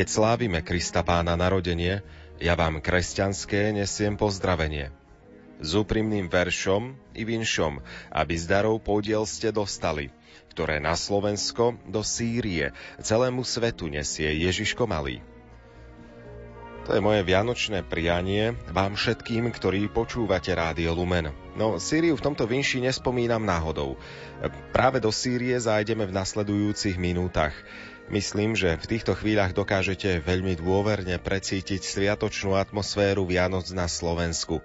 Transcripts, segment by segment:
Keď slávime Krista pána narodenie, ja vám kresťanské nesiem pozdravenie. S úprimným veršom i vinšom, aby z darov podiel ste dostali, ktoré na Slovensko do Sýrie celému svetu nesie Ježiško Malý. To je moje vianočné prianie vám všetkým, ktorí počúvate Rádio Lumen. No, Sýriu v tomto vinši nespomínam náhodou. Práve do Sýrie zájdeme v nasledujúcich minútach. Myslím, že v týchto chvíľach dokážete veľmi dôverne precítiť sviatočnú atmosféru Vianoc na Slovensku.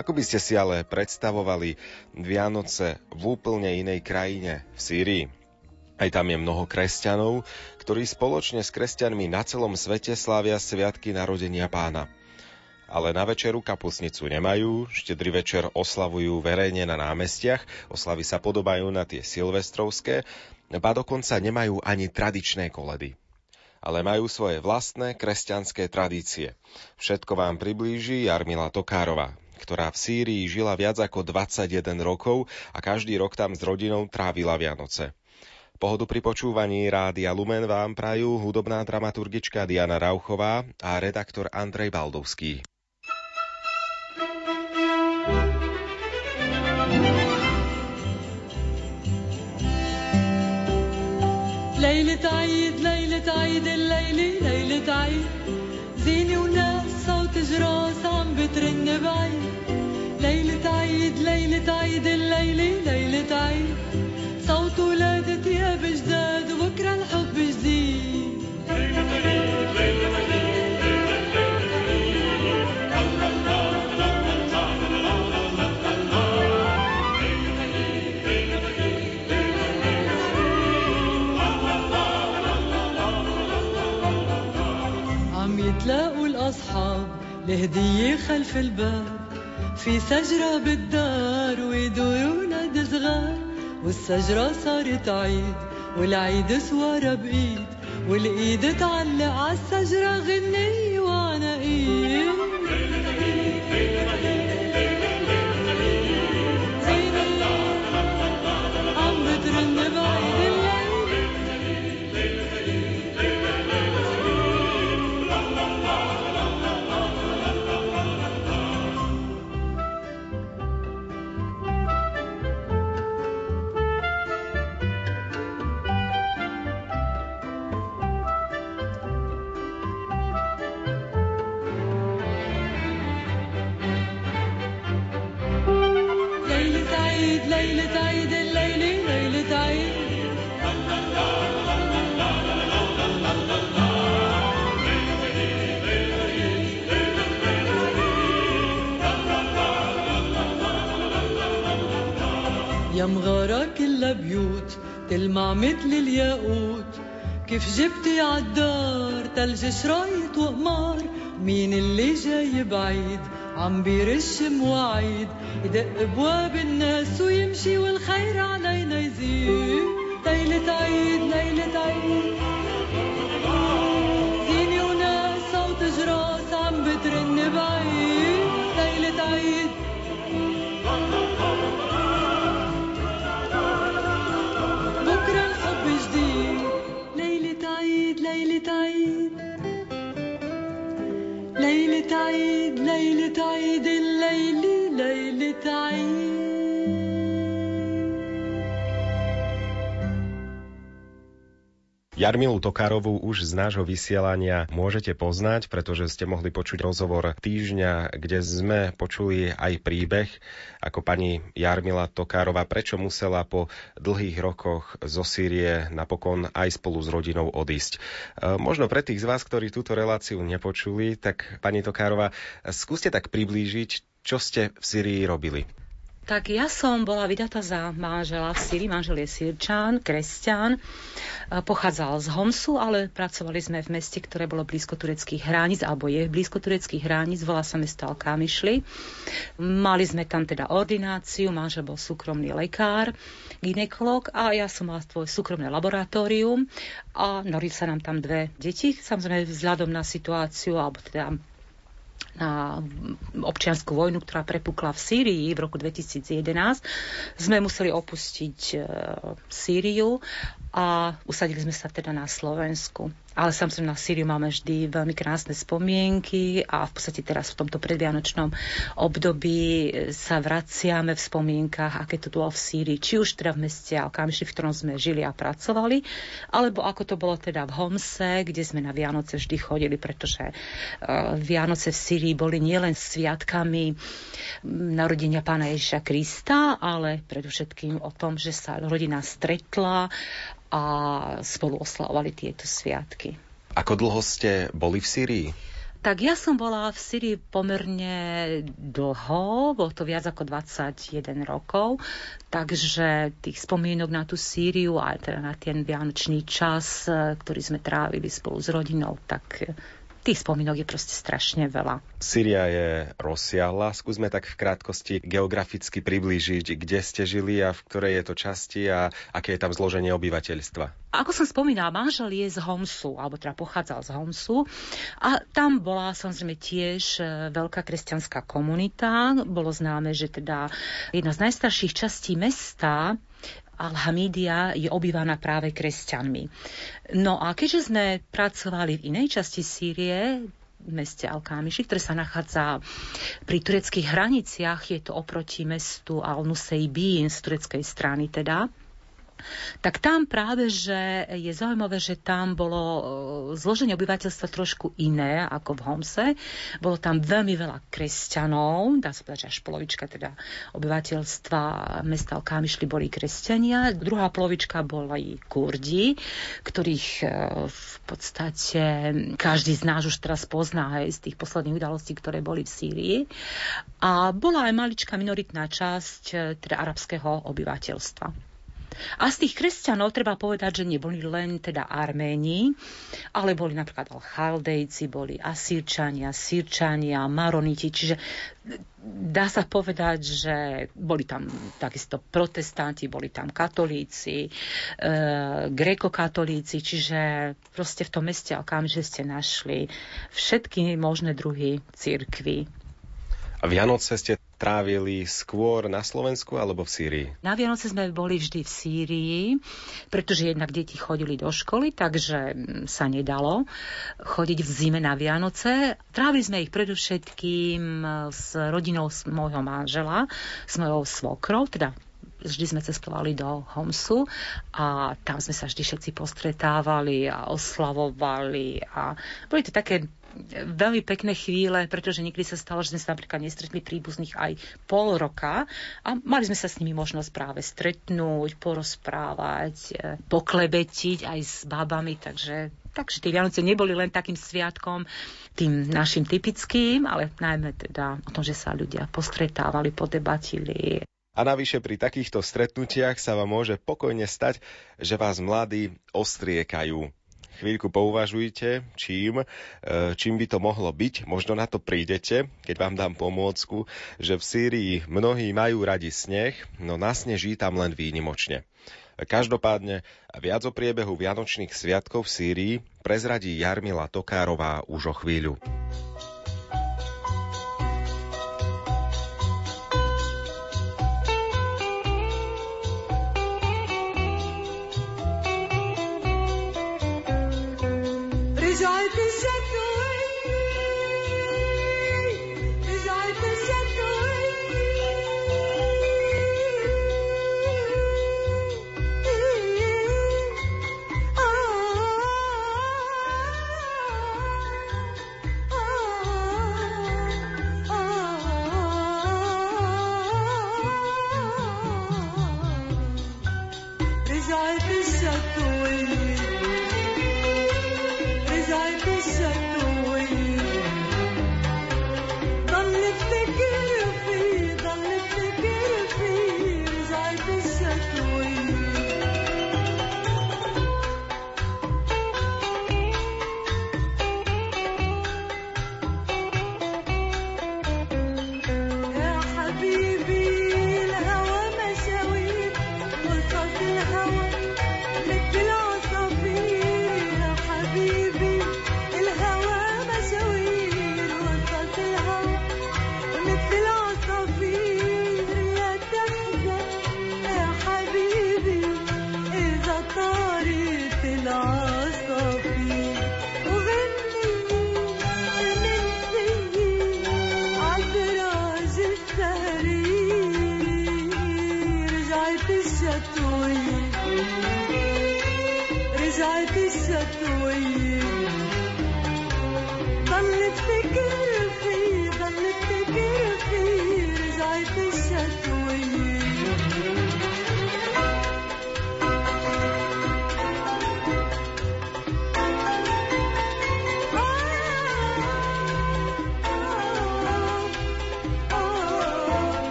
Ako by ste si ale predstavovali Vianoce v úplne inej krajine, v Sýrii? Aj tam je mnoho kresťanov, ktorí spoločne s kresťanmi na celom svete slávia sviatky narodenia pána. Ale na večeru kapusnicu nemajú, štedrý večer oslavujú verejne na námestiach, oslavy sa podobajú na tie silvestrovské, ba dokonca nemajú ani tradičné koledy. Ale majú svoje vlastné kresťanské tradície. Všetko vám priblíži Jarmila Tokárova, ktorá v Sýrii žila viac ako 21 rokov a každý rok tam s rodinou trávila Vianoce. Pohodu pri počúvaní Rádia Lumen vám prajú hudobná dramaturgička Diana Rauchová a redaktor Andrej Baldovský. لهدية خلف الباب. في شجرة بالدار ويدوروا ولاد صغار والشجرة صارت عيد والعيد سوارة بإيد والإيد تعلق عالشجرة غنية مثل الياقوت. كيف جبتي عالدار تلج شرايط وقمار؟ مين اللي جاي بعيد؟ عم بيرش مواعيد. يدق ابواب الناس ويمشي والخير علينا يزيد. ليلة عيد ليلة عيد. عيد ليلة عيد الليلة ليلة عيد. Jarmilu Tokárovú už z nášho vysielania môžete poznať, pretože ste mohli počuť rozhovor týždňa, kde sme počuli aj príbeh, ako pani Jarmila Tokárova, prečo musela po dlhých rokoch zo Sýrie napokon aj spolu s rodinou odísť. E, Možno pre tých z vás, ktorí túto reláciu nepočuli, tak pani Tokárova, skúste tak priblížiť, čo ste v Sýrii robili. Tak ja som bola vydatá za manžela v Syrii. Manžel je Sýrčan, kresťan. Pochádzal z Homsu, ale pracovali sme v meste, ktoré bolo blízko tureckých hraníc, alebo je blízko tureckých hraníc. Volá sa mesto Al-Kamišli. Mali sme tam teda ordináciu. Manžel bol súkromný lekár, ginekolog a ja som mala svoje súkromné laboratórium a narodili sa nám tam dve deti. Samozrejme vzhľadom na situáciu, alebo teda občianskú vojnu, ktorá prepukla v Sýrii v roku 2011, sme museli opustiť e, Sýriu a usadili sme sa teda na Slovensku. Ale samozrejme na Sýriu máme vždy veľmi krásne spomienky a v podstate teraz v tomto predvianočnom období sa vraciame v spomienkach, aké to bolo v Sýrii, či už teda v meste Alkamši, v ktorom sme žili a pracovali, alebo ako to bolo teda v Homse, kde sme na Vianoce vždy chodili, pretože uh, Vianoce v Sýrii boli nielen sviatkami narodenia pána Ježiša Krista, ale predovšetkým o tom, že sa rodina stretla a spolu oslavovali tieto sviatky. Ako dlho ste boli v Syrii? Tak ja som bola v Syrii pomerne dlho, bolo to viac ako 21 rokov, takže tých spomienok na tú Sýriu aj teda na ten vianočný čas, ktorý sme trávili spolu s rodinou, tak tých spomínok je proste strašne veľa. Syria je rozsiahla. Skúsme tak v krátkosti geograficky priblížiť, kde ste žili a v ktorej je to časti a aké je tam zloženie obyvateľstva. Ako som spomínala, manžel je z Homsu, alebo teda pochádzal z Homsu a tam bola samozrejme tiež e, veľká kresťanská komunita. Bolo známe, že teda jedna z najstarších častí mesta Al-Hamidia je obývaná práve kresťanmi. No a keďže sme pracovali v inej časti Sýrie, v meste Al-Kamiši, ktoré sa nachádza pri tureckých hraniciach, je to oproti mestu Al-Nuseybin z tureckej strany teda, tak tam práve, že je zaujímavé, že tam bolo e, zloženie obyvateľstva trošku iné ako v Homse. Bolo tam veľmi veľa kresťanov, dá sa povedať, že až polovička teda obyvateľstva mesta Alkámišli boli kresťania, druhá polovička boli kurdi, ktorých e, v podstate každý z nás už teraz pozná aj z tých posledných udalostí, ktoré boli v Sýrii. A bola aj maličká minoritná časť e, teda arabského obyvateľstva. A z tých kresťanov treba povedať, že neboli len teda Arméni, ale boli napríklad Chaldejci, boli Asírčania, Sýrčania, Maroniti, čiže dá sa povedať, že boli tam takisto protestanti, boli tam katolíci, e, grekokatolíci, čiže proste v tom meste že ste našli všetky možné druhy církvy. A Vianoce ste trávili skôr na Slovensku alebo v Sýrii? Na Vianoce sme boli vždy v Sýrii, pretože jednak deti chodili do školy, takže sa nedalo chodiť v zime na Vianoce. Trávili sme ich predovšetkým s rodinou môjho manžela, s mojou svokrou, teda vždy sme cestovali do Homsu a tam sme sa vždy všetci postretávali a oslavovali a boli to také veľmi pekné chvíle, pretože niekedy sa stalo, že sme sa napríklad nestretli príbuzných aj pol roka a mali sme sa s nimi možnosť práve stretnúť, porozprávať, e, poklebetiť aj s babami, takže Takže tie Vianoce neboli len takým sviatkom, tým našim typickým, ale najmä teda o tom, že sa ľudia postretávali, podebatili. A navyše pri takýchto stretnutiach sa vám môže pokojne stať, že vás mladí ostriekajú chvíľku pouvažujte, čím, e, čím by to mohlo byť. Možno na to prídete, keď vám dám pomôcku, že v Sýrii mnohí majú radi sneh, no nasneží tam len výnimočne. Každopádne viac o priebehu Vianočných sviatkov v Sýrii prezradí Jarmila Tokárová už o chvíľu. الهوى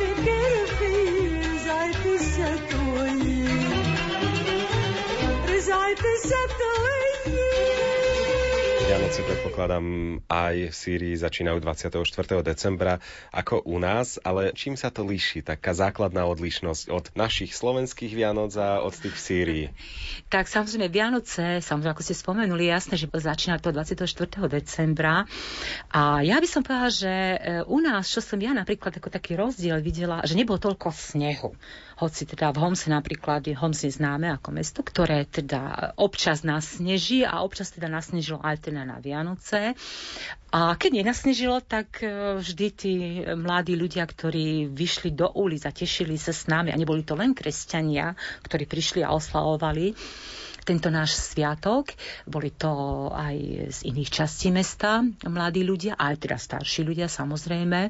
के predpokladám aj v Sýrii začínajú 24. decembra ako u nás, ale čím sa to líši? Taká základná odlišnosť od našich slovenských Vianoc a od tých v Sýrii. Tak samozrejme Vianoce, samozrejme ako ste spomenuli, jasné, že začína to 24. decembra. A ja by som povedala, že e, u nás, čo som ja napríklad ako taký rozdiel videla, že nebolo toľko snehu. Hoci teda v Homse napríklad, Homs je známe ako mesto, ktoré teda občas nasneží a občas teda nasnežilo aj teda na Vianoce. A keď nenasnežilo, tak e, vždy tí mladí ľudia, ktorí vyšli do ulic a tešili sa s nami, a neboli to len kresťania, ktorí prišli a oslavovali, tento náš sviatok. Boli to aj z iných častí mesta mladí ľudia, aj teda starší ľudia samozrejme.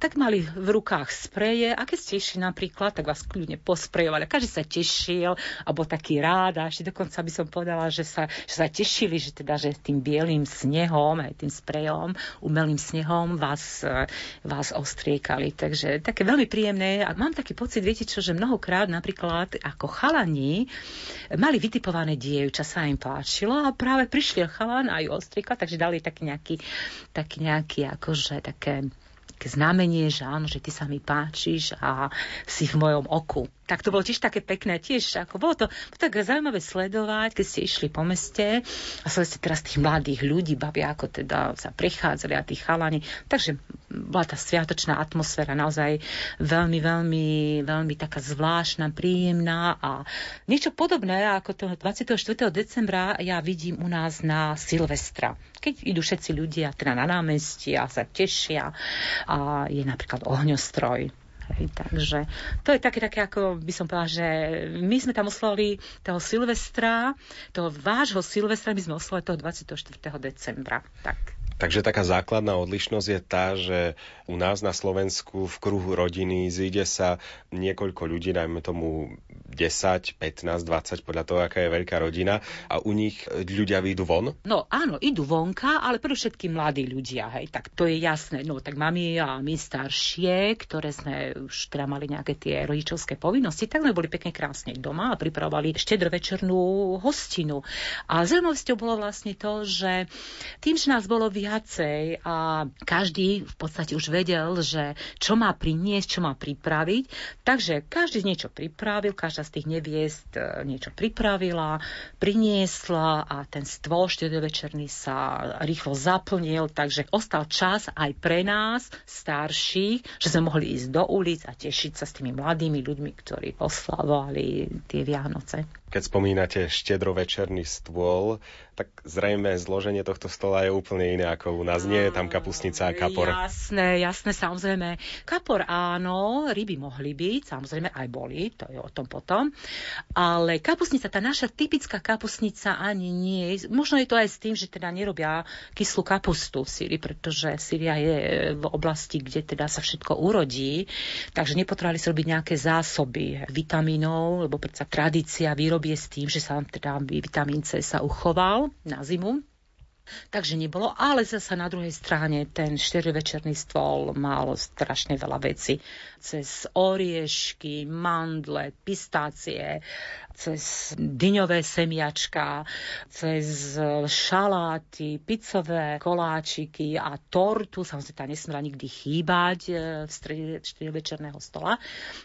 Tak mali v rukách spreje a keď ste išli napríklad, tak vás kľudne posprejovali. Každý sa tešil a bol taký rád a ešte dokonca by som povedala, že sa, že sa tešili, že teda, že tým bielým snehom, aj tým sprejom, umelým snehom vás, vás ostriekali. Takže také veľmi príjemné a mám taký pocit, viete čo, že mnohokrát napríklad ako chalani mali vytipované dievča, sa im páčilo a práve prišiel chalan a ju ostriekal, takže dali taký nejaký, taký nejaký akože také také znamenie, že áno, že ty sa mi páčiš a si v mojom oku. Tak to bolo tiež také pekné, tiež ako bolo to, bolo tak zaujímavé sledovať, keď ste išli po meste a sledovali ste teraz tých mladých ľudí, bavia, ako teda sa prechádzali a tí chalani. Takže bola tá sviatočná atmosféra naozaj veľmi, veľmi, veľmi taká zvláštna, príjemná a niečo podobné ako toho 24. decembra ja vidím u nás na Silvestra. Keď idú všetci ľudia teda na námestí a sa tešia a je napríklad ohňostroj. Hej, takže to je také, také, ako by som povedala, že my sme tam oslovili toho Silvestra, toho vášho Silvestra, my sme oslovili toho 24. decembra. Tak. Takže taká základná odlišnosť je tá, že u nás na Slovensku v kruhu rodiny zíde sa niekoľko ľudí, dajme tomu 10, 15, 20, podľa toho, aká je veľká rodina a u nich ľudia vyjdú von? No áno, idú vonka, ale predovšetkým mladí ľudia, hej, tak to je jasné. No tak mami a my staršie, ktoré sme už teda mali nejaké tie rodičovské povinnosti, tak sme boli pekne krásne doma a pripravovali štedrovečernú hostinu. A zaujímavosťou bolo vlastne to, že tým, že nás bolo viacej a každý v podstate už vedel, že čo má priniesť, čo má pripraviť, takže každý niečo pripravil, každá z tých neviest e, niečo pripravila, priniesla a ten stôl štedrovečerný sa rýchlo zaplnil, takže ostal čas aj pre nás, starších, že sme mohli ísť do ulic a tešiť sa s tými mladými ľuďmi, ktorí oslavovali tie Vianoce. Keď spomínate štedrovečerný stôl, tak zrejme zloženie tohto stola je úplne iné ako u nás. Nie je tam kapusnica a kapor. Jasné, jasné, samozrejme. Kapor áno, ryby mohli byť, samozrejme aj boli, to je o tom potom. Ale kapusnica, tá naša typická kapusnica ani nie. Možno je to aj s tým, že teda nerobia kyslú kapustu v Syrii, pretože Syria je v oblasti, kde teda sa všetko urodí, takže nepotrebovali sa robiť nejaké zásoby vitamínov, lebo predsa tradícia výroby je s tým, že sa teda vitamín C sa uchoval na zimu Takže nebolo, ale zase na druhej strane ten štyrvečerný stôl mal strašne veľa vecí. Cez oriešky, mandle, pistácie, cez dyňové semiačka, cez šaláty, pizzové koláčiky a tortu. Samozrejme, tá nesmela nikdy chýbať e, v strede večerného stola.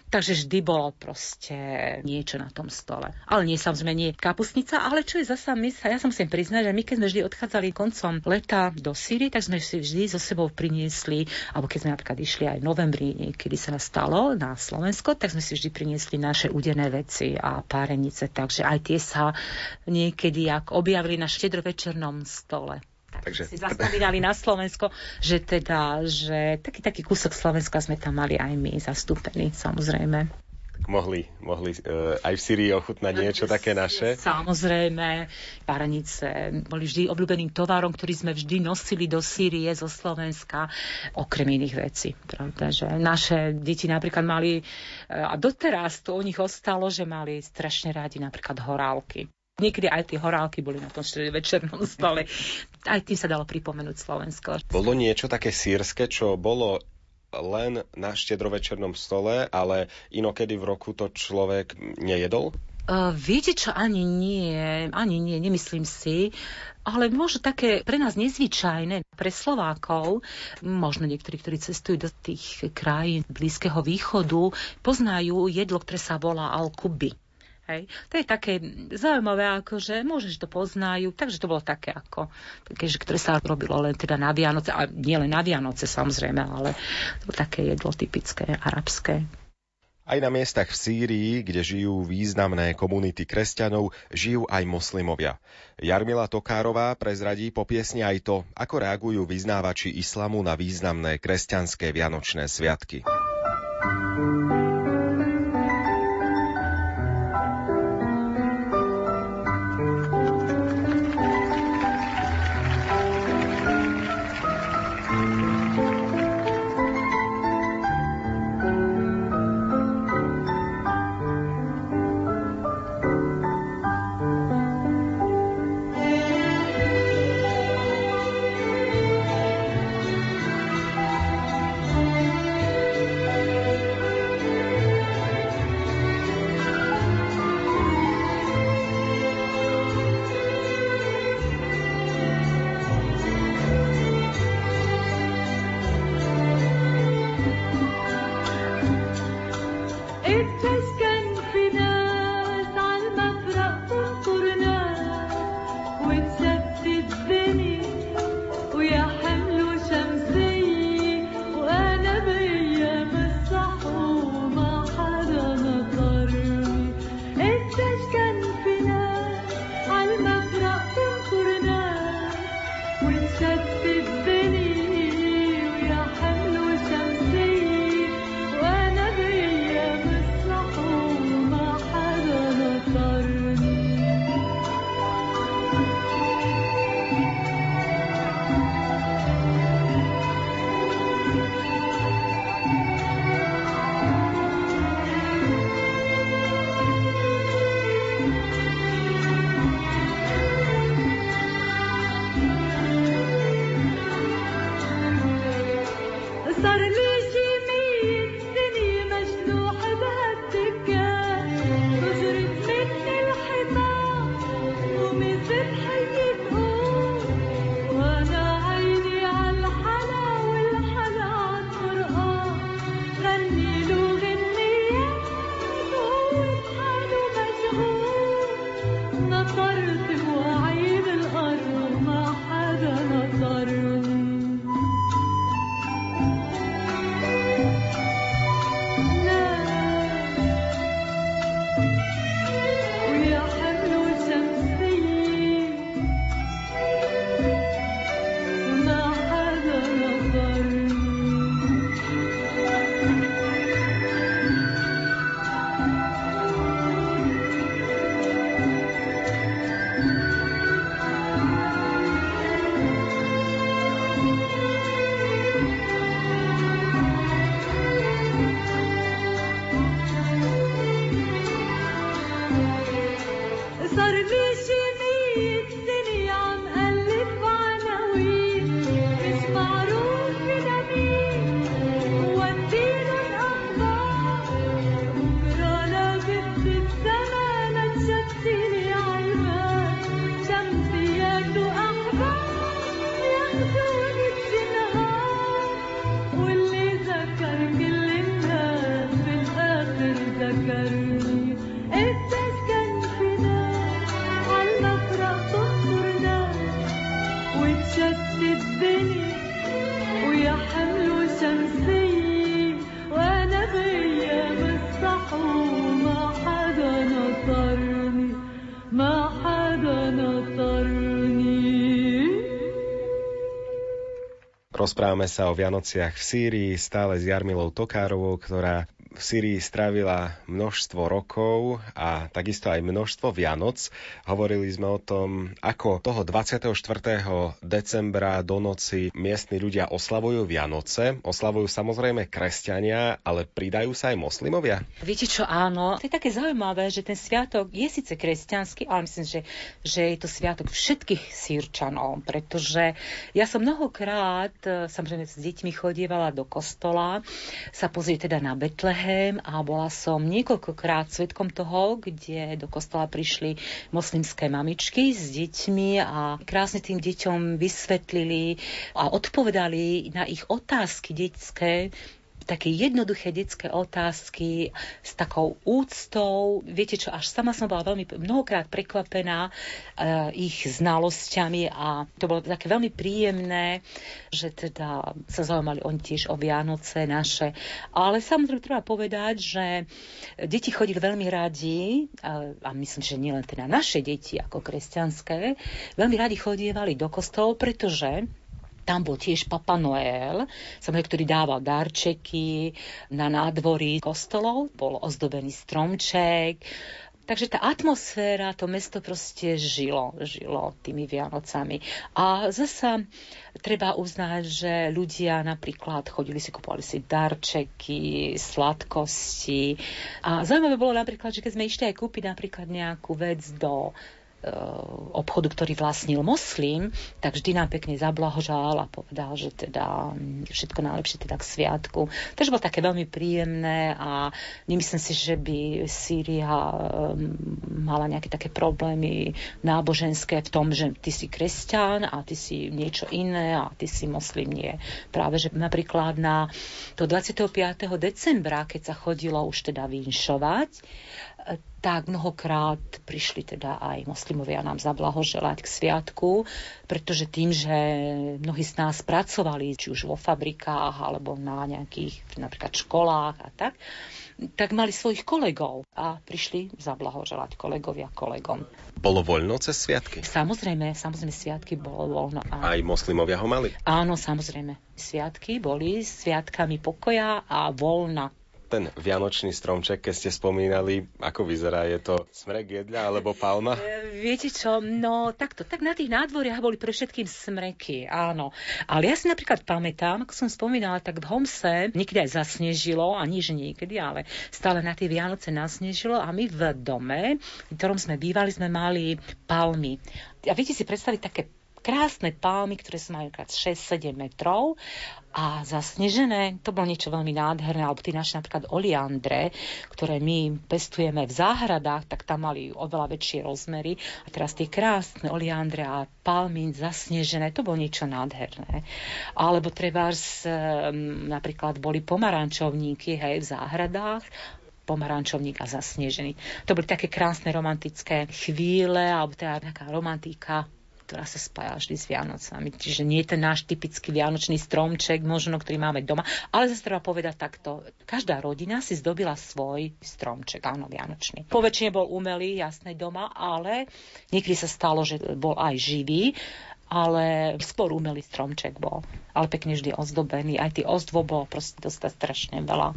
Takže vždy bolo proste niečo na tom stole. Ale nie, samozrejme, nie kapusnica, ale čo je zasa my, ja som musím priznať, že my keď sme vždy odchádzali koncom leta do Syrii, tak sme si vždy so sebou priniesli, alebo keď sme napríklad išli aj v novembri, kedy sa nás stalo na Slovensko, tak sme si vždy priniesli naše udené veci a pár šibenice, takže aj tie sa niekedy ak objavili na štedrovečernom stole. Tak Takže... si zaspomínali na Slovensko, že teda, že taký, taký kúsok Slovenska sme tam mali aj my zastúpení, samozrejme mohli, mohli uh, aj v Syrii ochutnať niečo také naše. Samozrejme, paranice boli vždy obľúbeným tovarom, ktorý sme vždy nosili do Sýrie zo Slovenska, okrem iných vecí. Pravda, že naše deti napríklad mali, uh, a doteraz to u nich ostalo, že mali strašne rádi napríklad horálky. Niekedy aj tie horálky boli na tom večernom stole. Aj tým sa dalo pripomenúť Slovensko. Bolo niečo také sírske, čo bolo len na štedrovečernom stole, ale inokedy v roku to človek nejedol? Uh, viete čo, ani nie, ani nie, nemyslím si, ale možno také pre nás nezvyčajné, pre Slovákov, možno niektorí, ktorí cestujú do tých krajín Blízkeho východu, poznajú jedlo, ktoré sa volá al-kubi. Hej. To je také zaujímavé, ako že môžeš to poznajú, takže to bolo také ako, také, že, ktoré sa robilo len teda na Vianoce, a nie len na Vianoce samozrejme, ale to také jedlo typické, arabské. Aj na miestach v Sýrii, kde žijú významné komunity kresťanov, žijú aj moslimovia. Jarmila Tokárová prezradí po piesni aj to, ako reagujú vyznávači islamu na významné kresťanské vianočné sviatky. thank Rozprávame sa o Vianociach v Sýrii stále s Jarmilou Tokárovou, ktorá v Syrii strávila množstvo rokov a takisto aj množstvo Vianoc. Hovorili sme o tom, ako toho 24. decembra do noci miestni ľudia oslavujú Vianoce. Oslavujú samozrejme kresťania, ale pridajú sa aj moslimovia. Viete čo, áno, to je také zaujímavé, že ten sviatok je síce kresťanský, ale myslím, že, že je to sviatok všetkých sírčanov, pretože ja som mnohokrát, samozrejme s deťmi chodievala do kostola, sa pozrieť teda na Betlehem, Betlehem a bola som niekoľkokrát svetkom toho, kde do kostola prišli moslimské mamičky s deťmi a krásne tým deťom vysvetlili a odpovedali na ich otázky detské, také jednoduché detské otázky s takou úctou. Viete čo, až sama som bola veľmi mnohokrát prekvapená uh, ich znalosťami a to bolo také veľmi príjemné, že teda sa zaujímali oni tiež o Vianoce naše. Ale samozrejme treba povedať, že deti chodili veľmi radi, a, a myslím, že nielen teda naše deti ako kresťanské, veľmi radi chodievali do kostolov, pretože tam bol tiež Papa Noel, samozrejme, ktorý dával darčeky na nádvorí kostolov, bol ozdobený stromček, Takže tá atmosféra, to mesto proste žilo, žilo tými Vianocami. A zasa treba uznať, že ľudia napríklad chodili si, kupovali si darčeky, sladkosti. A zaujímavé bolo napríklad, že keď sme išli aj kúpiť napríklad nejakú vec do obchodu, ktorý vlastnil moslim, tak vždy nám pekne zablahožal a povedal, že teda mm, všetko najlepšie teda k sviatku. Takže bolo také veľmi príjemné a nemyslím si, že by Sýria mm, mala nejaké také problémy náboženské v tom, že ty si kresťan a ty si niečo iné a ty si moslim nie. Práve, že napríklad na to 25. decembra, keď sa chodilo už teda vinšovať, tak mnohokrát prišli teda aj moslimovia nám zablahoželať k sviatku, pretože tým, že mnohí z nás pracovali, či už vo fabrikách alebo na nejakých napríklad školách a tak, tak mali svojich kolegov a prišli zablahoželať kolegovia kolegom. Bolo voľno cez sviatky? Samozrejme, samozrejme sviatky bolo voľno. A... Aj moslimovia ho mali? Áno, samozrejme. Sviatky boli sviatkami pokoja a voľna ten vianočný stromček, keď ste spomínali, ako vyzerá? Je to smrek jedľa alebo palma? E, viete čo, no takto, tak na tých nádvoriach boli pre všetkým smreky, áno. Ale ja si napríklad pamätám, ako som spomínala, tak v Homse niekedy aj zasnežilo, a nie že niekedy, ale stále na tie Vianoce nasnežilo a my v dome, v ktorom sme bývali, sme mali palmy. A viete si predstaviť také krásne palmy, ktoré sú majú 6-7 metrov a zasnežené, to bolo niečo veľmi nádherné, alebo tie naše napríklad oliandre, ktoré my pestujeme v záhradách, tak tam mali oveľa väčšie rozmery a teraz tie krásne oliandre a palmy zasnežené, to bolo niečo nádherné. Alebo treba napríklad boli pomarančovníky hej, v záhradách pomarančovník a zasnežený. To boli také krásne romantické chvíle, alebo teda taká romantika ktorá sa spája vždy s Vianocami. Čiže nie je ten náš typický vianočný stromček, možno, ktorý máme doma, ale zase treba povedať takto. Každá rodina si zdobila svoj stromček, áno, vianočný. Po väčšine bol umelý, jasný doma, ale niekedy sa stalo, že bol aj živý, ale skôr umelý stromček bol. Ale pekne vždy ozdobený. Aj tých ozdôb bolo proste dostať strašne veľa.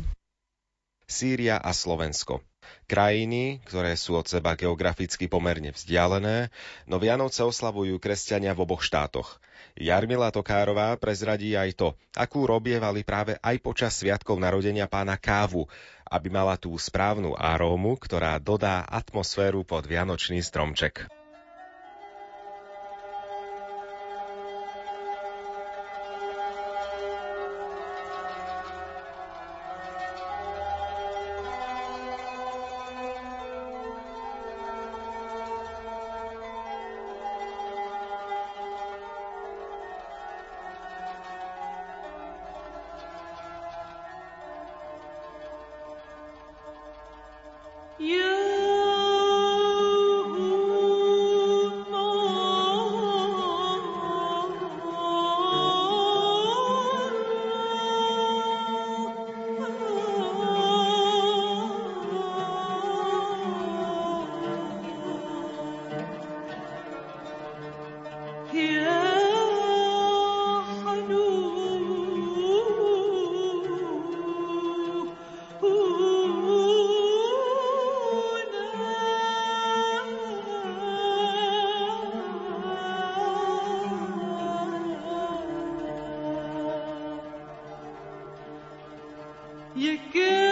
Sýria a Slovensko. Krajiny, ktoré sú od seba geograficky pomerne vzdialené, no Vianoce oslavujú kresťania v oboch štátoch. Jarmila Tokárová prezradí aj to, akú robievali práve aj počas sviatkov narodenia pána kávu, aby mala tú správnu arómu, ktorá dodá atmosféru pod vianočný stromček. You could.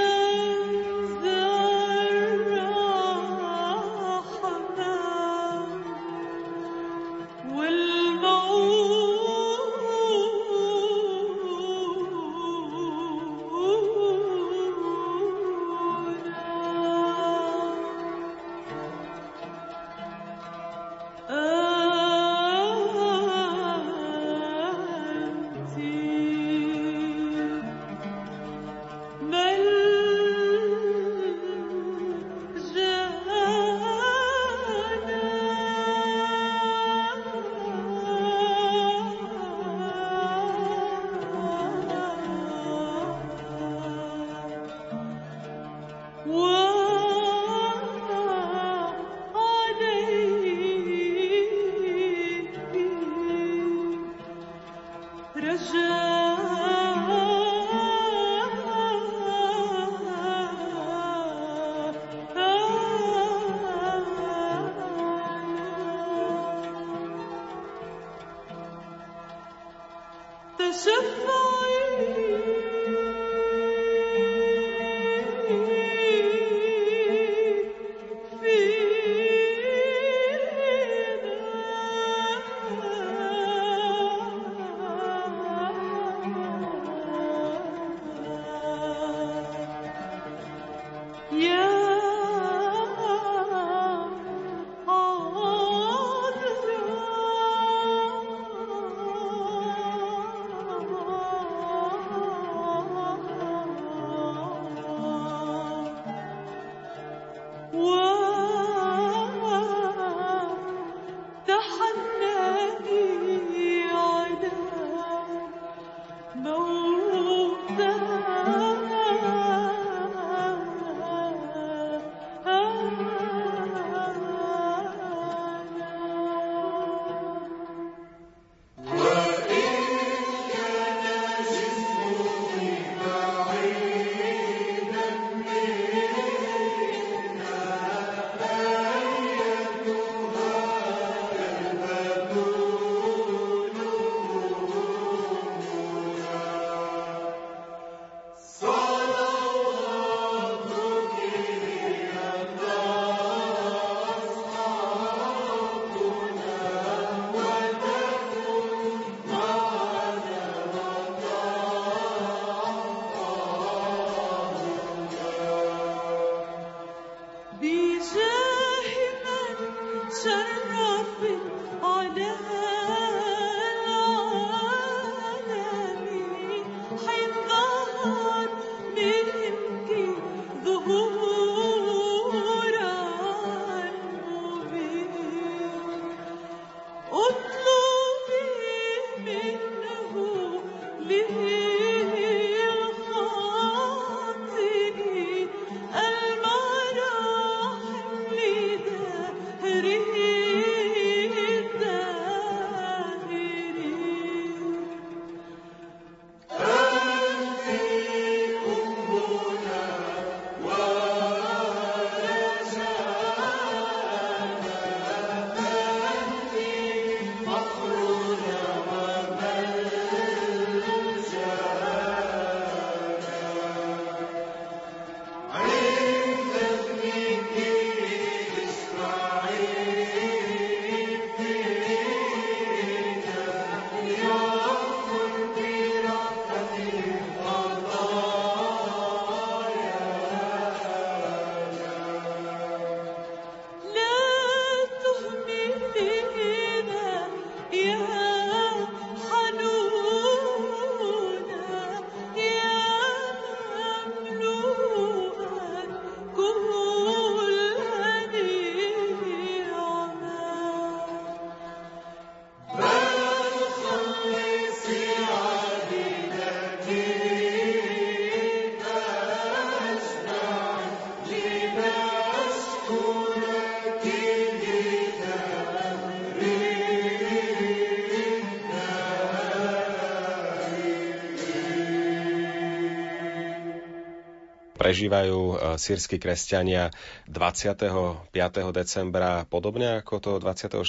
Prežívajú e, sírsky kresťania 25. decembra podobne ako to 24.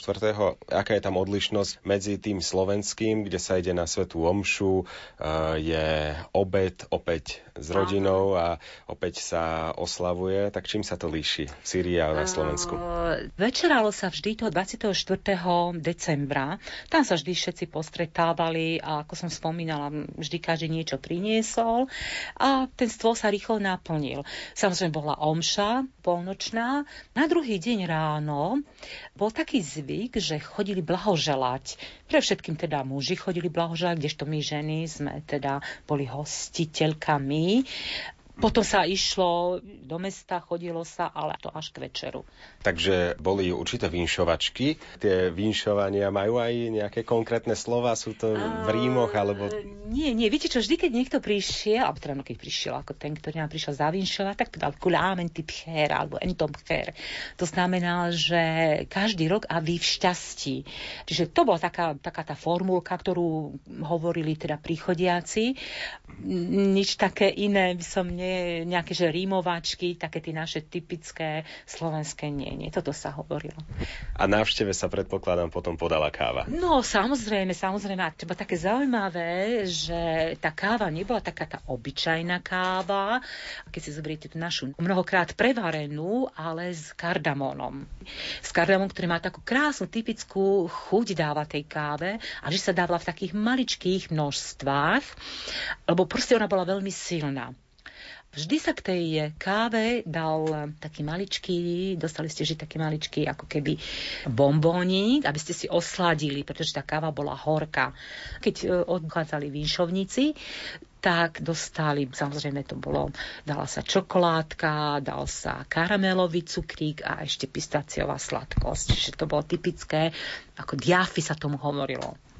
Aká je tam odlišnosť medzi tým slovenským, kde sa ide na svetú omšu, e, je obed opäť s rodinou a opäť sa oslavuje, tak čím sa to líši v Syrii a na Slovensku? Večeralo sa vždy toho 24. decembra. Tam sa vždy všetci postretávali a ako som spomínala, vždy každý niečo priniesol a ten stôl sa rýchlo naplnil. Samozrejme bola omša polnočná. Na druhý deň ráno bol taký zvyk, že chodili blahoželať. Pre všetkým teda muži chodili blahoželať, kdežto my ženy sme teda boli hostiteľkami. Potom sa išlo do mesta, chodilo sa, ale to až k večeru. Takže boli určité vinšovačky. Tie vinšovania majú aj nejaké konkrétne slova? Sú to v rímoch? Alebo... Nie, nie. Viete čo, vždy, keď niekto prišiel, alebo teda no, keď prišiel ako ten, ktorý nám prišiel zavinšovať, tak povedal kulámen typ pcher, alebo entom pcher. To znamená, že každý rok a vy v šťastí. Čiže to bola taká, taká tá formulka, ktorú hovorili teda príchodiaci. Nič také iné by som ne nejaké že rímovačky, také tie naše typické slovenské nie, nie. Toto sa hovorilo. A návšteve sa predpokladám potom podala káva. No samozrejme, samozrejme. A treba také zaujímavé, že tá káva nebola taká tá obyčajná káva, keď si zoberiete tú našu mnohokrát prevarenú, ale s kardamónom. S kardamom, ktorý má takú krásnu, typickú chuť dáva tej káve a že sa dávala v takých maličkých množstvách, lebo proste ona bola veľmi silná. Vždy sa k tej káve dal taký maličký, dostali ste žiť taký maličký ako keby bombónik, aby ste si osladili, pretože tá káva bola horká. Keď e, odchádzali výšovníci, tak dostali, samozrejme to bolo, dala sa čokoládka, dal sa karamelový cukrík a ešte pistáciová sladkosť. Čiže to bolo typické, ako diafy sa tomu hovorilo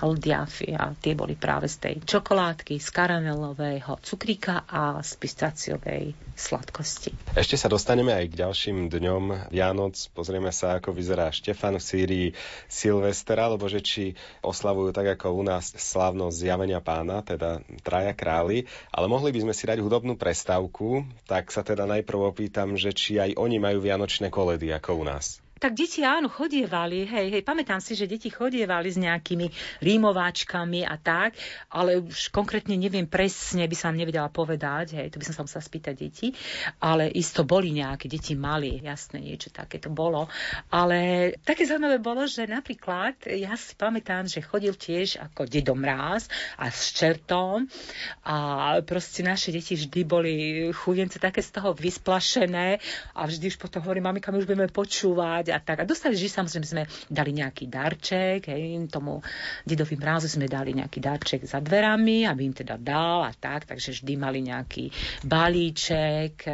aldiafy a tie boli práve z tej čokoládky, z karamelového cukríka a z pistáciovej sladkosti. Ešte sa dostaneme aj k ďalším dňom Vianoc. Pozrieme sa, ako vyzerá Štefan v Sýrii, Silvester, alebo že či oslavujú tak ako u nás slávnosť zjavenia pána, teda traja králi. Ale mohli by sme si dať hudobnú prestávku, tak sa teda najprv opýtam, že či aj oni majú vianočné koledy ako u nás. Tak deti áno, chodievali, hej, hej, pamätám si, že deti chodievali s nejakými rímováčkami a tak, ale už konkrétne neviem presne, by som vám nevedela povedať, hej, to by som sa musela spýtať deti, ale isto boli nejaké, deti mali, jasné, niečo také to bolo, ale také zaujímavé bolo, že napríklad, ja si pamätám, že chodil tiež ako Dedo Mráz a s čertom a proste naše deti vždy boli chudence také z toho vysplašené a vždy už potom hovorím, mamika, my už budeme počúvať hrať a tak. A dostali, že samozrejme sme dali nejaký darček, hej, tomu dedovi mrázu sme dali nejaký darček za dverami, aby im teda dal a tak, takže vždy mali nejaký balíček, e,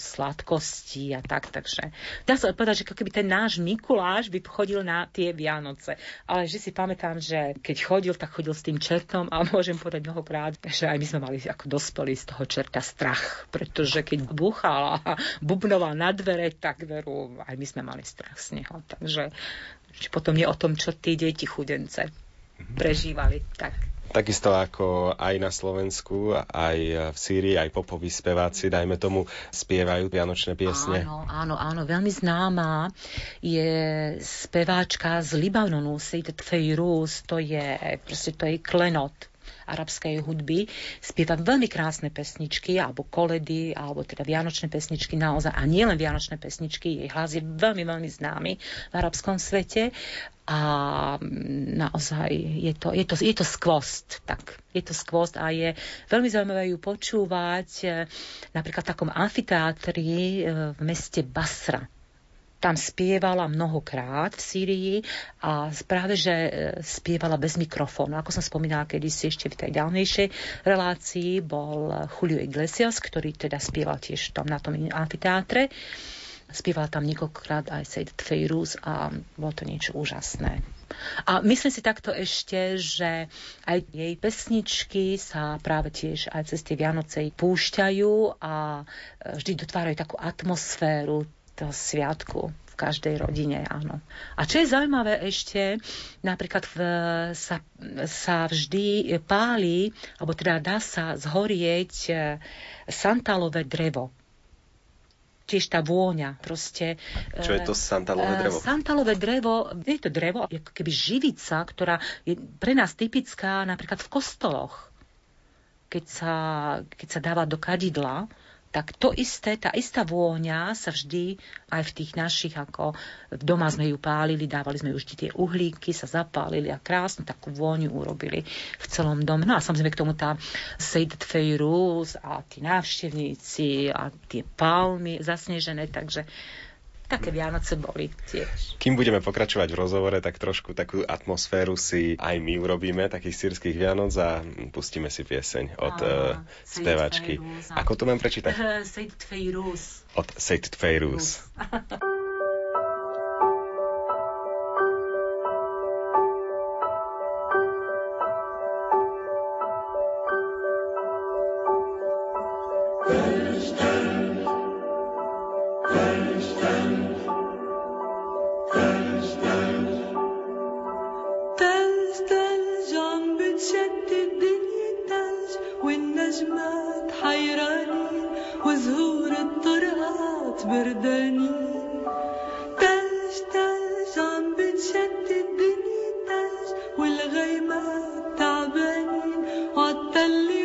sladkosti a tak, takže dá sa povedať, že keby ten náš Mikuláš by chodil na tie Vianoce. Ale že si pamätám, že keď chodil, tak chodil s tým čertom a môžem povedať mnohokrát, že aj my sme mali ako dospelí z toho čerta strach, pretože keď búchal a bubnoval na dvere, tak veru, aj my sme mali strach z neho. Takže potom je o tom, čo tí deti chudence mhm. prežívali. Tak. Takisto ako aj na Slovensku, aj v Sýrii, aj popoví speváci, dajme tomu, spievajú vianočné piesne. Áno, áno, áno, veľmi známa je speváčka z Libanonu, Sejt Feiruz, to je, proste to je klenot arabskej hudby. Spieva veľmi krásne pesničky, alebo koledy, alebo teda vianočné pesničky naozaj. A nielen vianočné pesničky, jej hlas je veľmi, veľmi známy v arabskom svete a naozaj je to, je to, je to skvost. Tak, je to skvost a je veľmi zaujímavé ju počúvať eh, napríklad v takom amfiteátri eh, v meste Basra tam spievala mnohokrát v Sýrii a práve, že e, spievala bez mikrofónu. Ako som spomínala kedysi ešte v tej ďalnejšej relácii, bol Julio Iglesias, ktorý teda spieval tiež tam na tom amfiteátre. Spievala tam niekoľkokrát aj Seyd Tfejrus a bolo to niečo úžasné. A myslím si takto ešte, že aj jej pesničky sa práve tiež aj cez tie Vianoce púšťajú a e, vždy dotvárajú takú atmosféru toho sviatku v každej rodine, áno. A čo je zaujímavé ešte, napríklad v, sa, sa vždy páli, alebo teda dá sa zhorieť e, santálové drevo tiež tá vôňa. Proste, Čo je to santálové drevo? E, santálové drevo, je to drevo, ako keby živica, ktorá je pre nás typická napríklad v kostoloch. Keď sa, keď sa dáva do kadidla, tak to isté, tá istá vôňa sa vždy aj v tých našich, ako doma sme ju pálili, dávali sme už tie uhlíky, sa zapálili a krásnu takú vôňu urobili v celom dome. No a samozrejme k tomu tá Sejdet Feiruz a tí návštevníci a tie palmy zasnežené, takže také Vianoce boli tiež. Kým budeme pokračovať v rozhovore, tak trošku takú atmosféru si aj my urobíme, takých sírskych Vianoc a pustíme si pieseň od uh, spevačky. Ako to mám prečítať? Sejt Feiruz. Od Sejt Feiruz. Na காத்தல்லி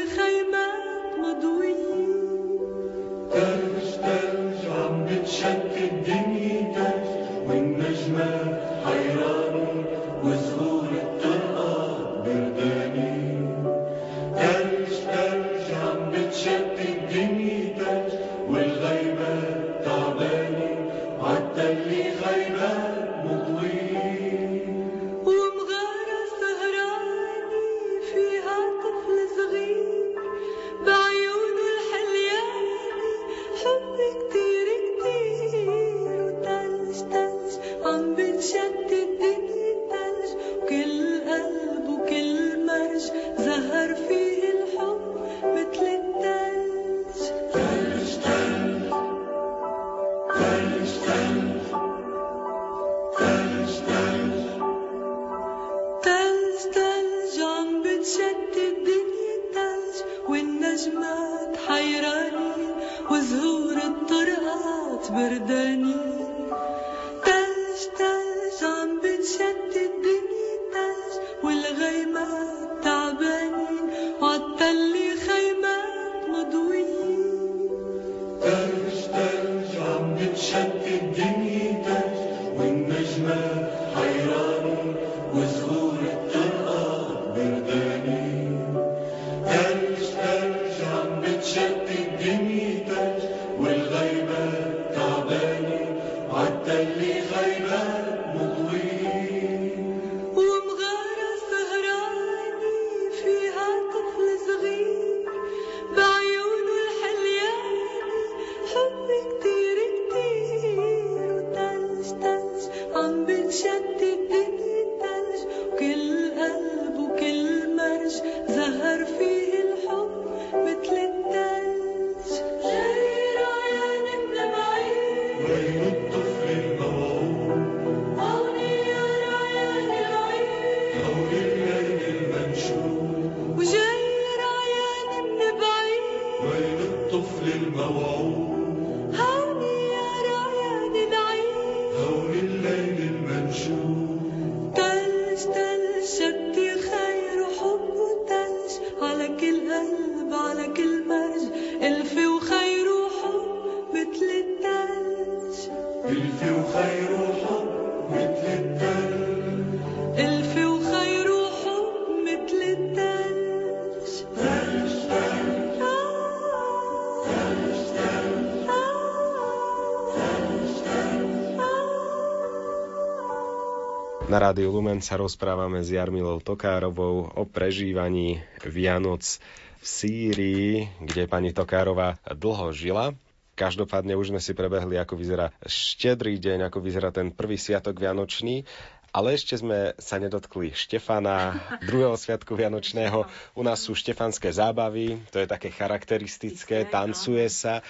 Rádiu Lumen sa rozprávame s Jarmilou Tokárovou o prežívaní Vianoc v Sýrii, kde pani Tokárová dlho žila. Každopádne už sme si prebehli, ako vyzerá štedrý deň, ako vyzerá ten prvý sviatok Vianočný. Ale ešte sme sa nedotkli Štefana, druhého sviatku Vianočného. U nás sú štefanské zábavy, to je také charakteristické, tancuje sa.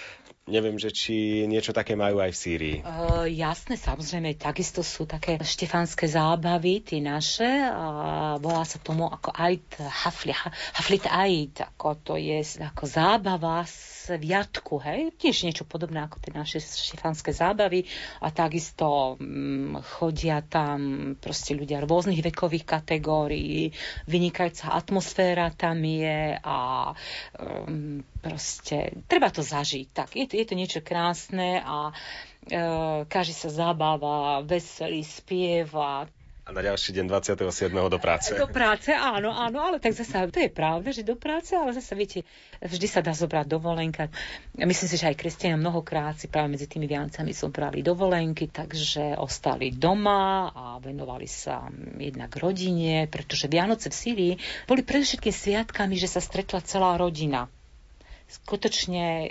Neviem, že či niečo také majú aj v Sýrii. Uh, jasné, samozrejme, takisto sú také štefanské zábavy, tie naše. A volá sa tomu ako Ait Hafli, Haflit Ait, ako to je ako zábava sviatku, hej? Tiež niečo podobné ako tie naše štefanské zábavy. A takisto um, chodia tam proste ľudia rôznych vekových kategórií, vynikajúca atmosféra tam je a um, proste treba to zažiť. Tak, je je to niečo krásne a e, každý sa zabáva, veselý, spieva, a na ďalší deň 27. do práce. Do práce, áno, áno, ale tak zase, to je pravda, že do práce, ale zase, viete, vždy sa dá zobrať dovolenka. Myslím si, že aj kresťania mnohokrát si práve medzi tými Vianocami zobrali dovolenky, takže ostali doma a venovali sa jednak rodine, pretože Vianoce v Syrii boli predovšetkým sviatkami, že sa stretla celá rodina skutočne e,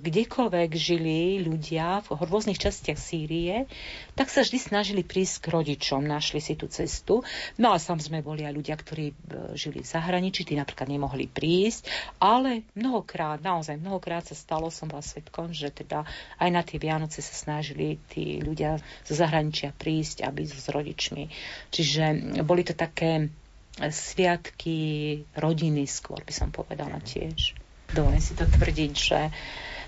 kdekoľvek žili ľudia v rôznych častiach Sýrie, tak sa vždy snažili prísť k rodičom, našli si tú cestu. No a samozrejme boli aj ľudia, ktorí e, žili v zahraničí, tí napríklad nemohli prísť, ale mnohokrát, naozaj mnohokrát sa stalo, som bola svetkom, že teda aj na tie Vianoce sa snažili tí ľudia zo zahraničia prísť, aby s rodičmi. Čiže boli to také sviatky rodiny skôr, by som povedala tiež dovolím si to tvrdiť, že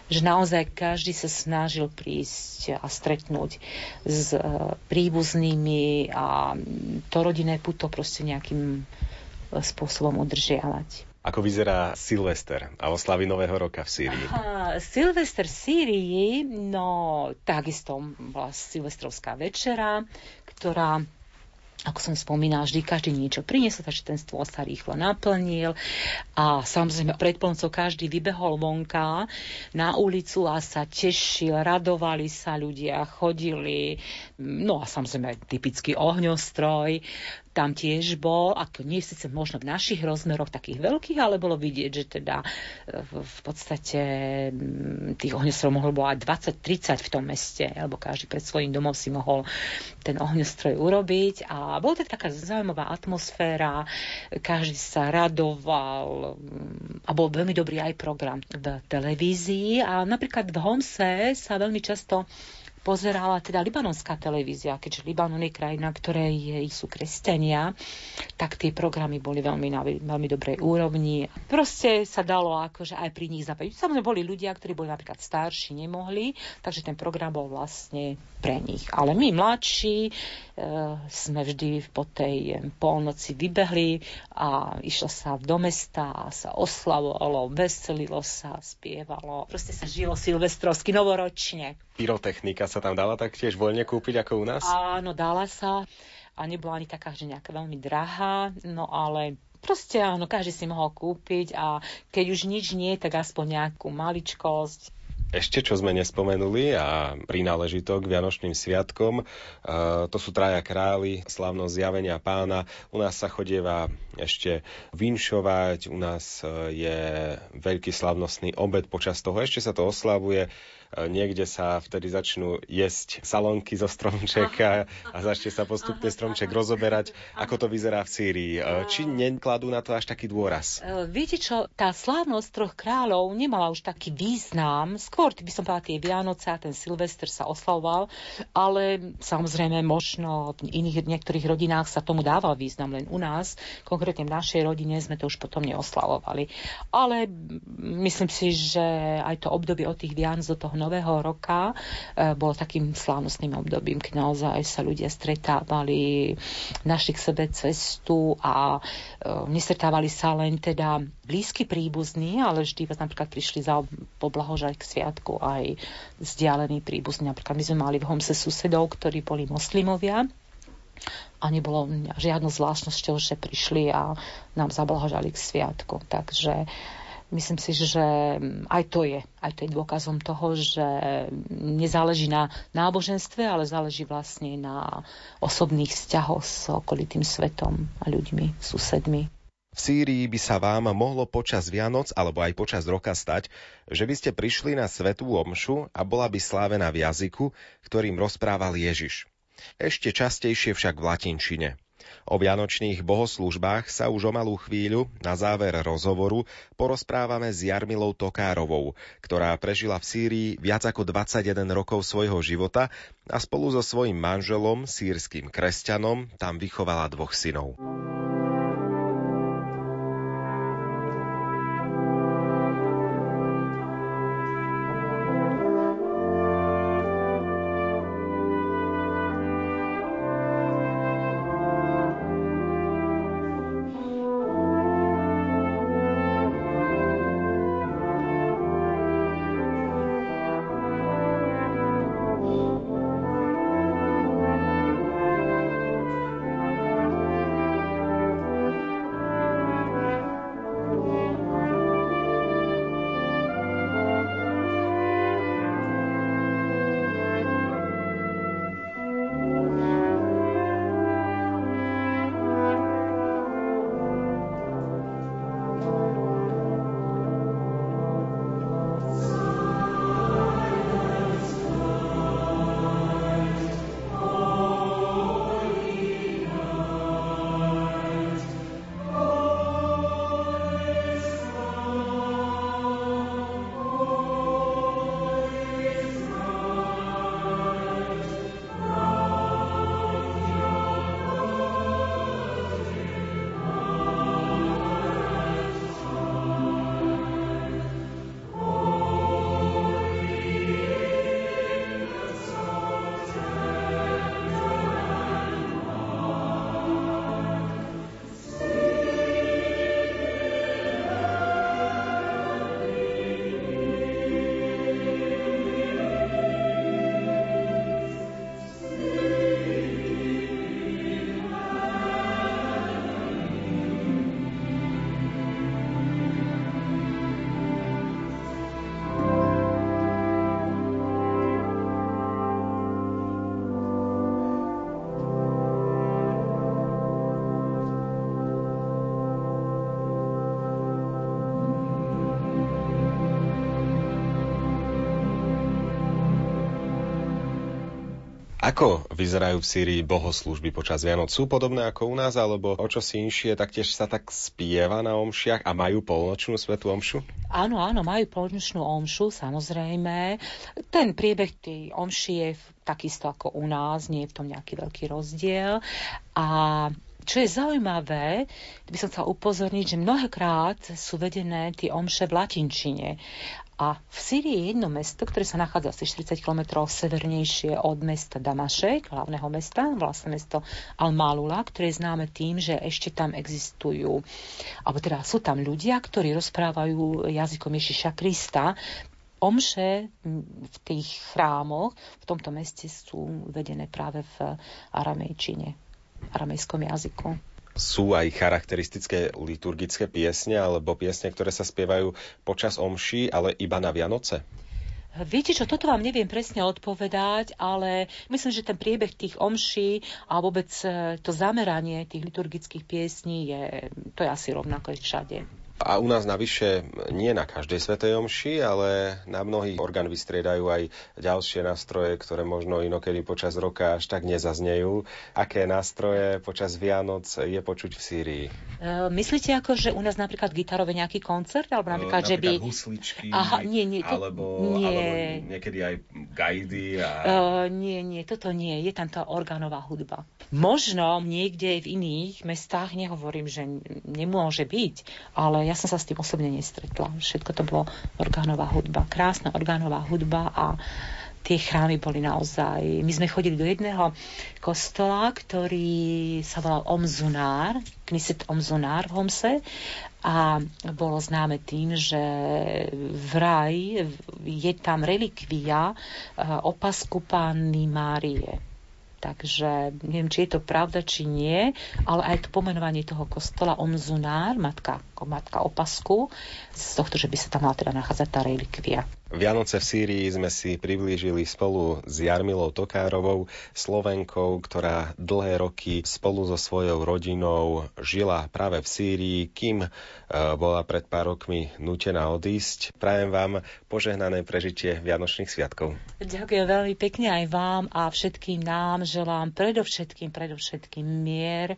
že naozaj každý sa snažil prísť a stretnúť s e, príbuznými a to rodinné puto proste nejakým e, spôsobom udržiavať. Ako vyzerá Silvester a oslavy Nového roka v Sýrii? Aha, Silvester v Sýrii, no takisto bola Silvestrovská večera, ktorá ako som spomínala, vždy každý niečo priniesol, takže ten stôl sa rýchlo naplnil. A samozrejme pred pomocou každý vybehol vonka na ulicu a sa tešil, radovali sa ľudia, chodili, no a samozrejme typický ohňostroj, tam tiež bol, ako nie síce možno v našich rozmeroch takých veľkých, ale bolo vidieť, že teda e, v podstate tých ohňostrojov mohlo bolo aj 20-30 v tom meste, alebo každý pred svojím domom si mohol ten ohňostroj urobiť. A bola to taká zaujímavá atmosféra, každý sa radoval a bol veľmi dobrý aj program v televízii. A napríklad v Homse sa veľmi často pozerala teda libanonská televízia, keďže Libanon je krajina, ktorej sú kresťania, tak tie programy boli veľmi na veľmi dobrej úrovni. Proste sa dalo akože aj pri nich zapäť. Samozrejme boli ľudia, ktorí boli napríklad starší, nemohli, takže ten program bol vlastne pre nich. Ale my mladší e, sme vždy po tej polnoci vybehli a išlo sa do mesta a sa oslavovalo, veselilo sa, spievalo. Proste sa žilo silvestrovsky novoročne. Pyrotechnika sa tam dala taktiež voľne kúpiť ako u nás? Áno, dala sa a nebola ani taká, že nejaká veľmi drahá, no ale proste áno, každý si mohol kúpiť a keď už nič nie, tak aspoň nejakú maličkosť. Ešte, čo sme nespomenuli a prináleží to k Vianočným sviatkom, to sú traja králi, slavnosť zjavenia pána. U nás sa chodieva ešte vinšovať, u nás je veľký slavnostný obed počas toho, ešte sa to oslavuje niekde sa vtedy začnú jesť salonky zo stromčeka a začne sa postupne stromček rozoberať. Ako to vyzerá v Sýrii? Či nekladú na to až taký dôraz? E, viete čo, tá slávnosť troch kráľov nemala už taký význam. Skôr, by som povedala, tie Vianoce a ten Silvester sa oslavoval, ale samozrejme možno v iných niektorých rodinách sa tomu dával význam, len u nás, konkrétne v našej rodine sme to už potom neoslavovali. Ale myslím si, že aj to obdobie od tých Vianoc do toho nového roka e, bolo takým slávnostným obdobím, keď naozaj sa ľudia stretávali, našli k sebe cestu a e, nestretávali sa len teda blízky príbuzní, ale vždy napríklad prišli za poblahožať k sviatku aj vzdialení príbuzní. Napríklad my sme mali v Homse susedov, ktorí boli moslimovia a nebolo žiadnou zvláštnosťou, že prišli a nám zablahožali k sviatku. Takže Myslím si, že aj to je, aj to je dôkazom toho, že nezáleží na náboženstve, ale záleží vlastne na osobných vzťahoch s okolitým svetom a ľuďmi, susedmi. V Sýrii by sa vám mohlo počas Vianoc alebo aj počas roka stať, že by ste prišli na svetú omšu a bola by slávená v jazyku, ktorým rozprával Ježiš. Ešte častejšie však v latinčine. O vianočných bohoslúžbách sa už o malú chvíľu na záver rozhovoru porozprávame s Jarmilou Tokárovou, ktorá prežila v Sýrii viac ako 21 rokov svojho života a spolu so svojím manželom, sírským kresťanom, tam vychovala dvoch synov. Ako vyzerajú v Sýrii bohoslužby počas Vianoc? Sú podobné ako u nás, alebo o čo si inšie, taktiež sa tak spieva na omšiach a majú polnočnú svetú omšu? Áno, áno, majú polnočnú omšu, samozrejme. Ten priebeh tej omši je takisto ako u nás, nie je v tom nejaký veľký rozdiel. A čo je zaujímavé, by som chcela upozorniť, že mnohokrát sú vedené tie omše v latinčine. A v Syrii je jedno mesto, ktoré sa nachádza asi 40 km severnejšie od mesta Damašek, hlavného mesta, vlastne mesto Al-Malula, ktoré je známe tým, že ešte tam existujú, alebo teda sú tam ľudia, ktorí rozprávajú jazykom Ježiša Krista, Omše v tých chrámoch v tomto meste sú vedené práve v aramejčine, aramejskom jazyku sú aj charakteristické liturgické piesne alebo piesne, ktoré sa spievajú počas omší, ale iba na Vianoce? Viete čo, toto vám neviem presne odpovedať, ale myslím, že ten priebeh tých omší a vôbec e, to zameranie tých liturgických piesní je, to je asi rovnako všade. A u nás navyše nie na každej svetej omši, ale na mnohých orgán vystriedajú aj ďalšie nástroje, ktoré možno inokedy počas roka až tak nezaznejú. Aké nástroje počas Vianoc je počuť v Sýrii? Uh, myslíte ako, že u nás napríklad gitarové nejaký koncert? Alebo napríklad, uh, že by... husličky, Aha, nie, nie, to... alebo, nie. alebo niekedy aj gajdy. A... Uh, nie, nie, toto nie. Je tam tá orgánová hudba. Možno niekde v iných mestách, nehovorím, že nemôže byť, ale ja som sa s tým osobne nestretla. Všetko to bolo orgánová hudba, krásna orgánová hudba a tie chrámy boli naozaj... My sme chodili do jedného kostola, ktorý sa volal Omzunár, Kniset Omzunár v Homse. A bolo známe tým, že vraj je tam relikvia eh, opasku Panny Márie Takže neviem, či je to pravda, či nie, ale aj to pomenovanie toho kostola Omzunár, matka, matka opasku, z tohto, že by sa tam mala teda nachádzať tá relikvia. Vianoce v Sýrii sme si priblížili spolu s Jarmilou Tokárovou, Slovenkou, ktorá dlhé roky spolu so svojou rodinou žila práve v Sýrii, kým e, bola pred pár rokmi nutená odísť. Prajem vám požehnané prežitie Vianočných sviatkov. Ďakujem veľmi pekne aj vám a všetkým nám želám predovšetkým, predovšetkým mier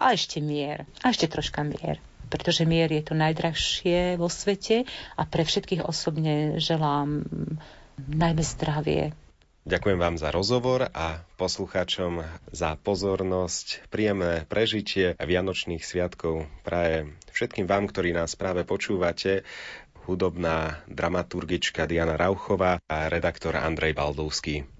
a ešte mier a ešte troška mier pretože mier je to najdrahšie vo svete a pre všetkých osobne želám najmä zdravie. Ďakujem vám za rozhovor a poslucháčom za pozornosť. Príjemné prežitie Vianočných sviatkov praje všetkým vám, ktorí nás práve počúvate hudobná dramaturgička Diana Rauchová a redaktor Andrej Baldovský.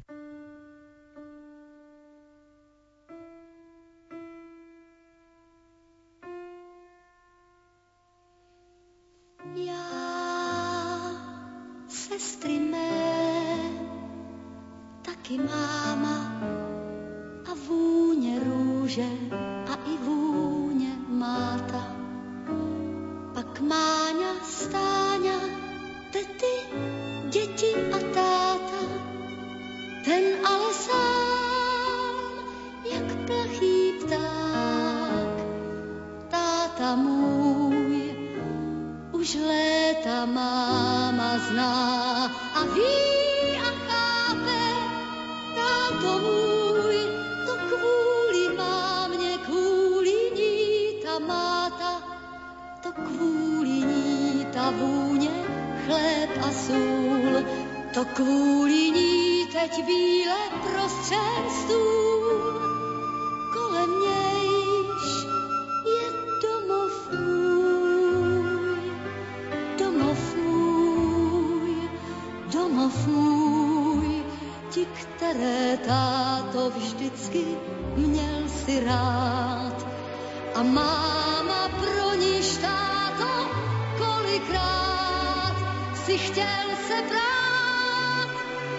si chtěl se brát.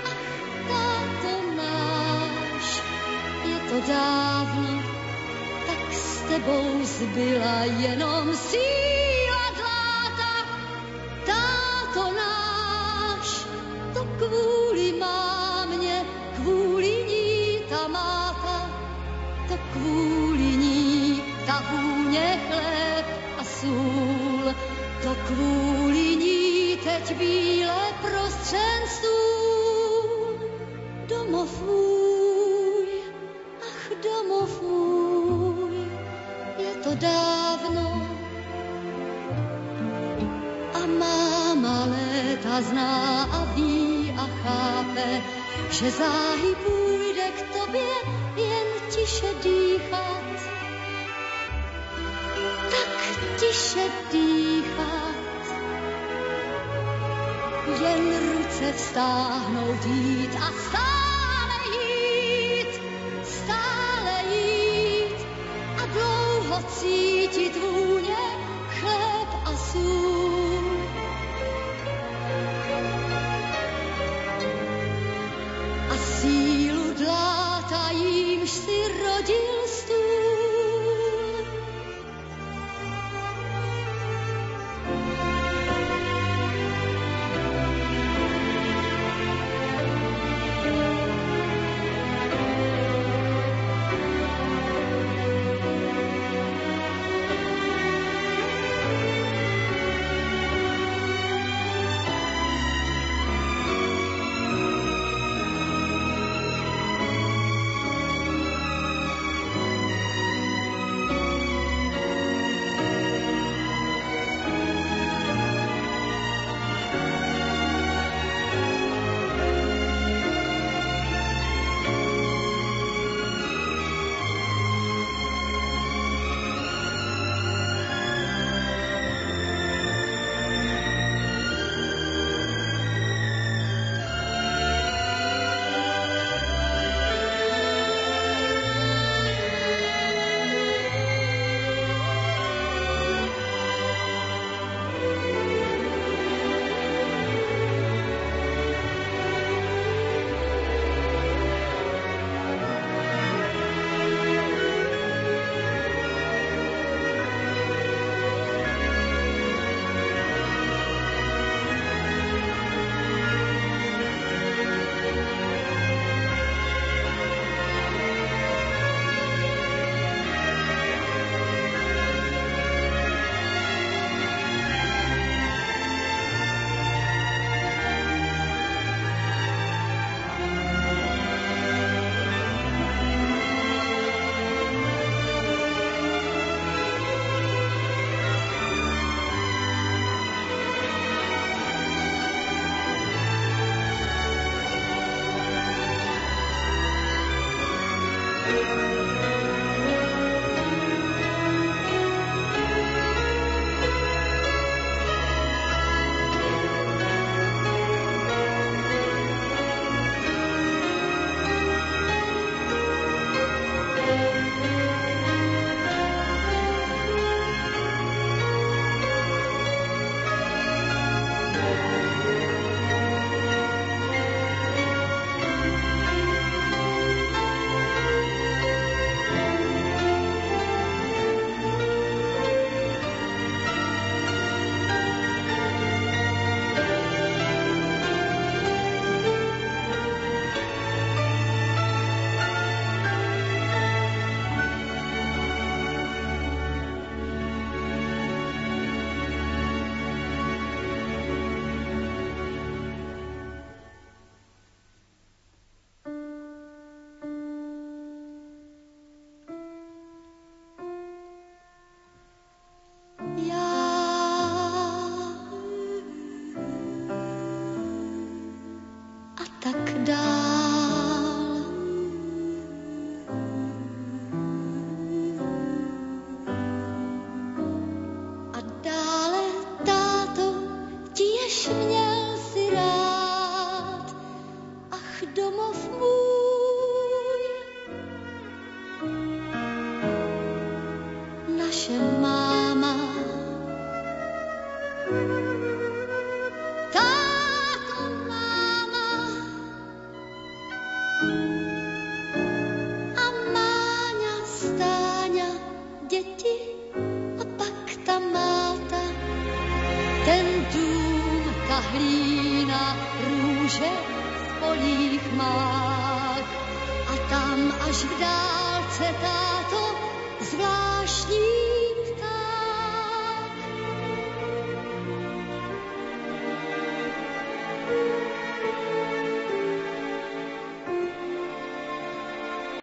Ach, táto náš, je to dávno, tak s tebou zbyla jenom síla dláta. Táto náš, to kvůli má kvůli ní ta máta, to kvůli ní ta vůně chléb a sůl, to kvůli zeď bíle prostředstvům. Domov můj, ach domov můj, je to dávno. A máma léta zná a ví a chápe, že záhy půjde k tobě jen tiše dýchat. Tak tiše dýchat. opět stáhnout jít a stále jít, stále jít a dlouho cítit